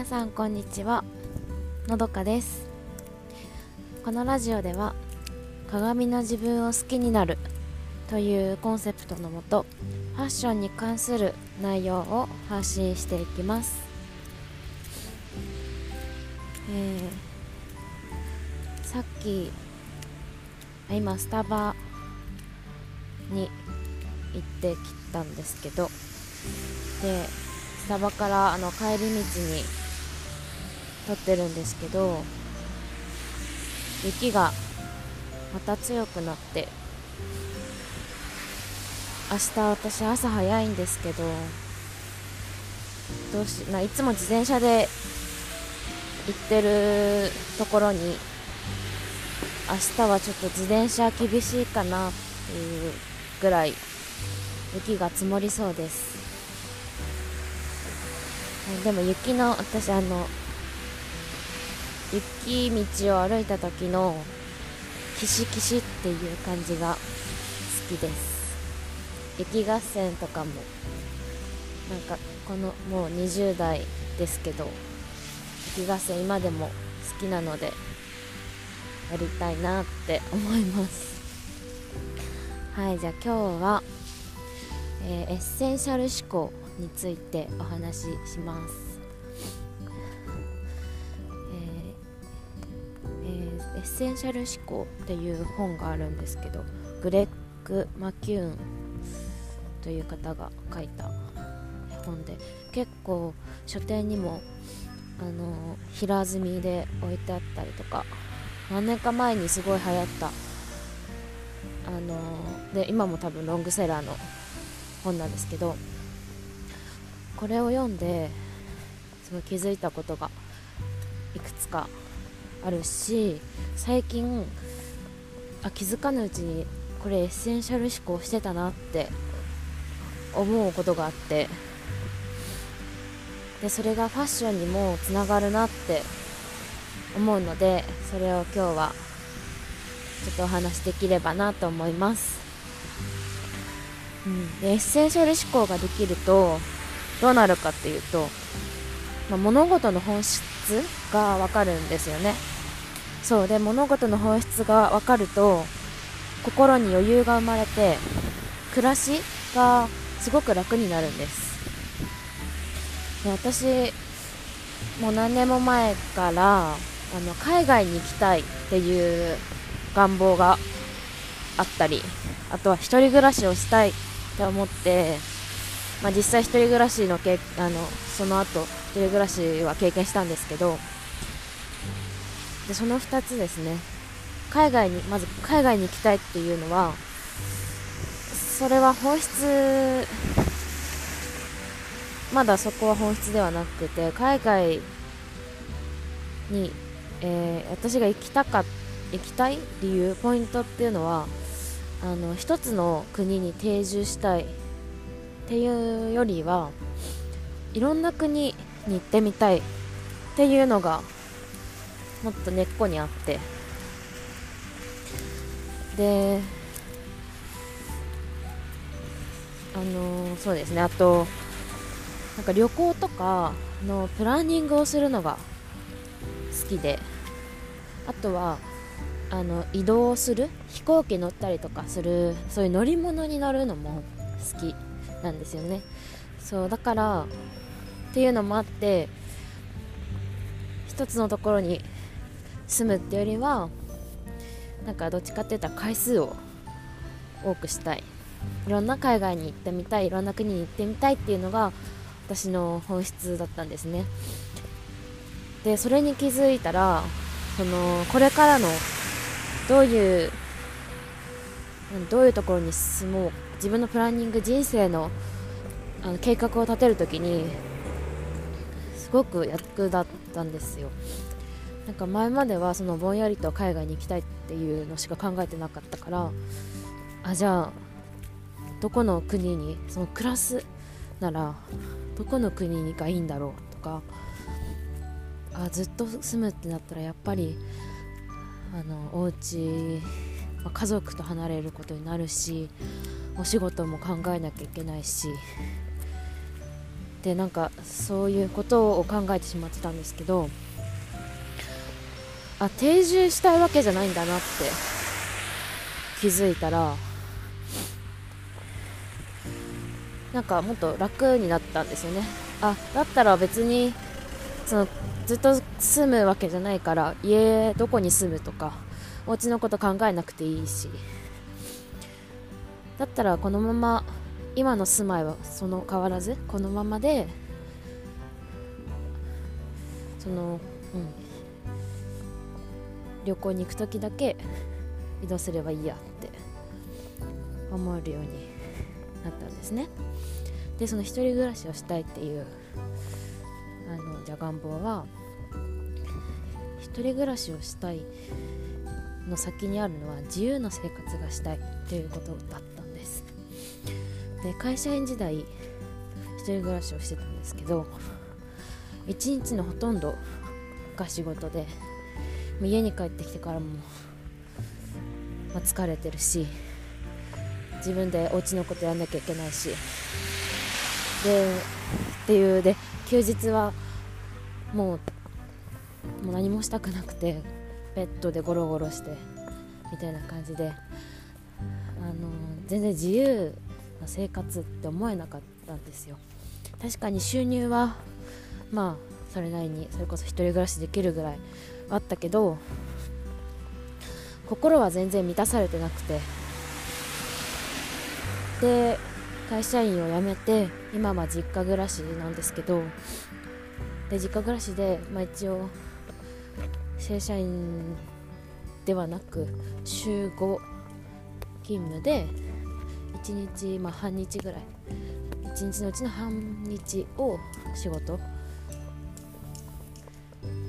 皆さんこんにちは。のどかです。このラジオでは鏡の自分を好きになるというコンセプトのもとファッションに関する内容を発信していきます。えー、さっき今スタバに行ってきたんですけどでスタバからあの帰り道に撮ってるんですけど雪がまた強くなって明日私朝早いんですけどどうしないつも自転車で行ってるところに明日はちょっと自転車厳しいかなっていうぐらい雪が積もりそうです。でも雪の私あの雪道を歩いた時のキシキシっていう感じが好きです。雪合戦とかもなんかこのもう20代ですけど雪合戦今でも好きなのでやりたいなって思います。はいじゃあ今日は、えー、エッセンシャル思考についてお話しします。エッセンシャル思考っていう本があるんですけどグレッグ・マキューンという方が書いた本で結構書店にもあの平積みで置いてあったりとか何年か前にすごい流行ったあので今も多分ロングセラーの本なんですけどこれを読んですごい気づいたことがいくつかあるし最近あ気づかぬうちにこれエッセンシャル思考してたなって思うことがあって。でそれがファッションにもつながるなって思うのでそれを今日はちょっとお話しできればなと思います、うん、でエッセンシャル思考ができるとどうなるかっていうと、まあ、物事の本質がわかるんですよね。そう。で物事の本質が分かると心に余裕が生まれて暮らしがすごく楽になるんです。で私もう何年も前からあの海外に行きたいっていう願望があったりあとは1人暮らしをしたいって思って、まあ、実際1人暮らしのけあのその後1人暮らしは経験したんですけどでその2つですね。海外にまず海外に行きたいっていうのはそれは本質まだそこは本質ではなくて海外に、えー、私が行きたか行きたい理由ポイントっていうのはあの一つの国に定住したいっていうよりはいろんな国に行ってみたいっていうのがもっと根っこにあって。であのー、そうですね。あとなんか旅行とかのプランニングをするのが好きで。あとはあの移動する。飛行機乗ったりとかする。そういう乗り物に乗るのも好きなんですよね。そうだからっていうのもあって一つのところに住むってよりはなんかどっちかって言ったら回数を多くしたい。いろんな海外に行ってみたいいろんな国に行ってみたいっていうのが私の本質だったんですね。でそれに気づいたらそのこれからのどういうどういうところに進もう自分のプランニング人生のあの計画を立てるときにすごく役立ったんですよ。なんか前まではそのぼんやりと海外に行きたいっていうのしか考えてなかったからあじゃあどこの国にその暮らすならどこの国にがいいんだろうとかあずっと住むってなったらやっぱりあのお家、まあ、家族と離れることになるしお仕事も考えなきゃいけないしでなんかそういうことを考えてしまってたんですけどあ定住したいわけじゃないんだなって気づいたらなんかもっと楽になったんですよね。あだったら別にそのずっと住むわけじゃないから家どこに住むとかお家のこと考えなくていいしだったらこのまま今の住まいはその変わらずこのままでその、うん、旅行に行く時だけ移動すればいいやって思えるようになったんですね。でその一人暮らしをしたいっていうあのじゃ願望は一人暮らしをしたいの先にあるのは自由な生活がしたいっていうことだった。で会社員時代一人暮らしをしてたんですけど一日のほとんどが仕事で家に帰ってきてからも、まあ、疲れてるし自分でお家のことやんなきゃいけないしでっていうで休日はもうもう何もしたくなくてベッドでゴロゴロしてみたいな感じであの全然自由な生活って思えなかったんですよ。確かに収入はまあそれなりにそれこそ1人暮らしできるぐらいあったけど心は全然満たされてなくて。で会社員を辞めて今は実家暮らしなんですけどで実家暮らしで、まあ、一応正社員ではなく週5勤務で1日、まあ、半日ぐらい。1日のうちの半日を仕事。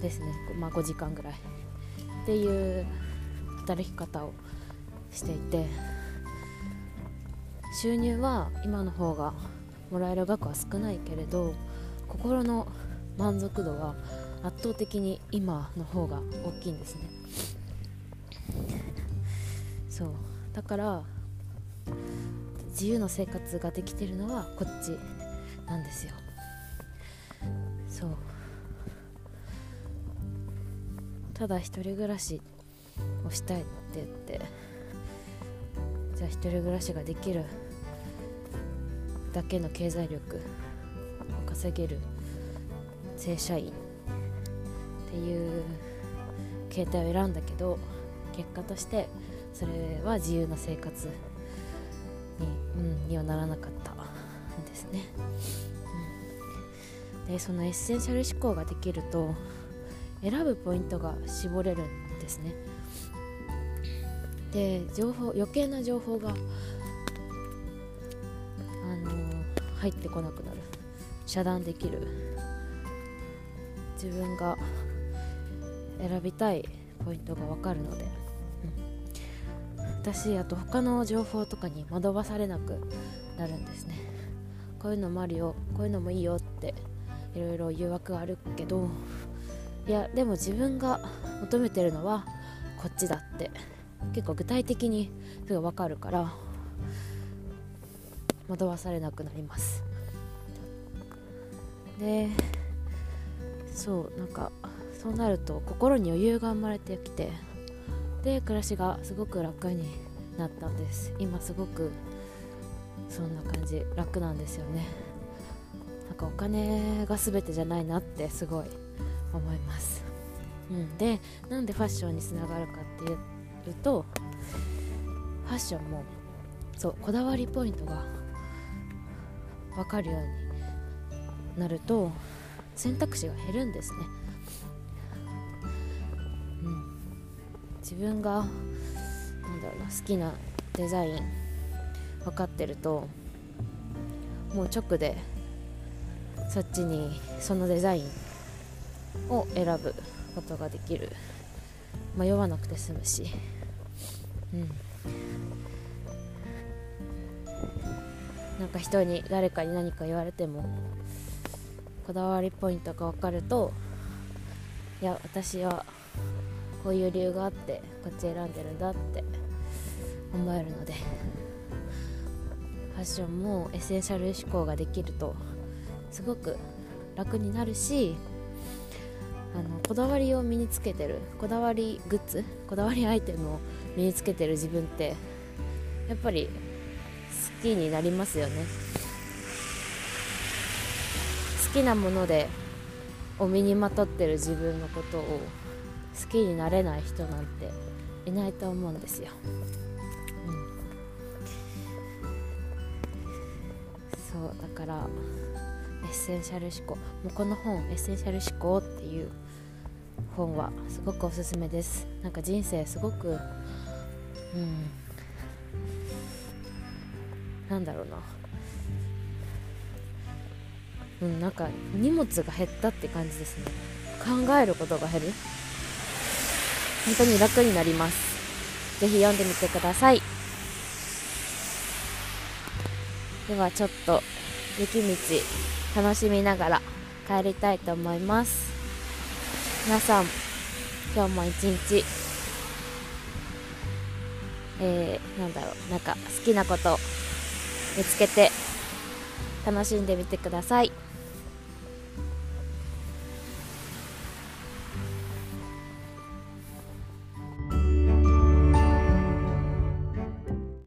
ですね、まあ、5時間ぐらい。っていう働き方をしていて。収入は今の方がもらえる額は少ないけれど心の満足度は圧倒的に今の方が大きいんですね。そう。だから自由な生活ができてるのはこっちなんですよ。そう。ただ一人暮らしをしたいって言ってじゃあ一人暮らしができるだけの経済力を稼げる正社員っていう携帯を選んだけど結果としてそれは自由な生活に,、うん、にはならなかったんですね、うん、でそのエッセンシャル思考ができると選ぶポイントが絞れるんですね。で情報余計な情報があの入ってこなくなる。遮断できる。自分が選びたいポイントが分かるので、うん、私あと他の情報とかに惑わされなくなるんですね。こういうのもあるよこういうのもいいよっていろいろ誘惑あるけどいやでも自分が求めてるのはこっちだって。結構具体的にすぐ分かるから惑わされなくなります。でそうなんかそうなると心に余裕が生まれてきてで暮らしがすごく楽になったんです。今すごくそんな感じ楽なんですよね。なんかお金が全てじゃないなってすごい思います、うん、でなんでファッションにつながるかっていうとファッションもそうこだわりポイントが分かるようになると選択肢が減るんですね。自分がなんだろうな好きなデザイン分かってるともう直でそっちにそのデザインを選ぶことができる。迷わなくて済むし。うん。なんか人に誰かに何か言われてもこだわりポイントが分かるといや私はこういう理由があってこっち選んでるんだって思えるのでファッションもエッセンシャル思考ができるとすごく楽になるしあのこだわりを身につけてるこだわりグッズこだわりアイテムを身につけてる自分ってやっぱり好きになりますよね。好きなものでを身にまとってる自分のことを好きになれない人なんていないと思うんですよ、うん、そうだからエッセンシャル思考。もうこの本「エッセンシャル思考」っていう本はすごくおすすめです。なんか人生すごくうん。なんだろうな。うんなんか荷物が減ったって感じですね。考えることが減る。本当に楽になります。ぜひ読んでみてください。ではちょっと雪道楽しみながら帰りたいと思います。皆さん今日も一日えー、なんだろうなんか好きなこと見つけて楽しんでみてください。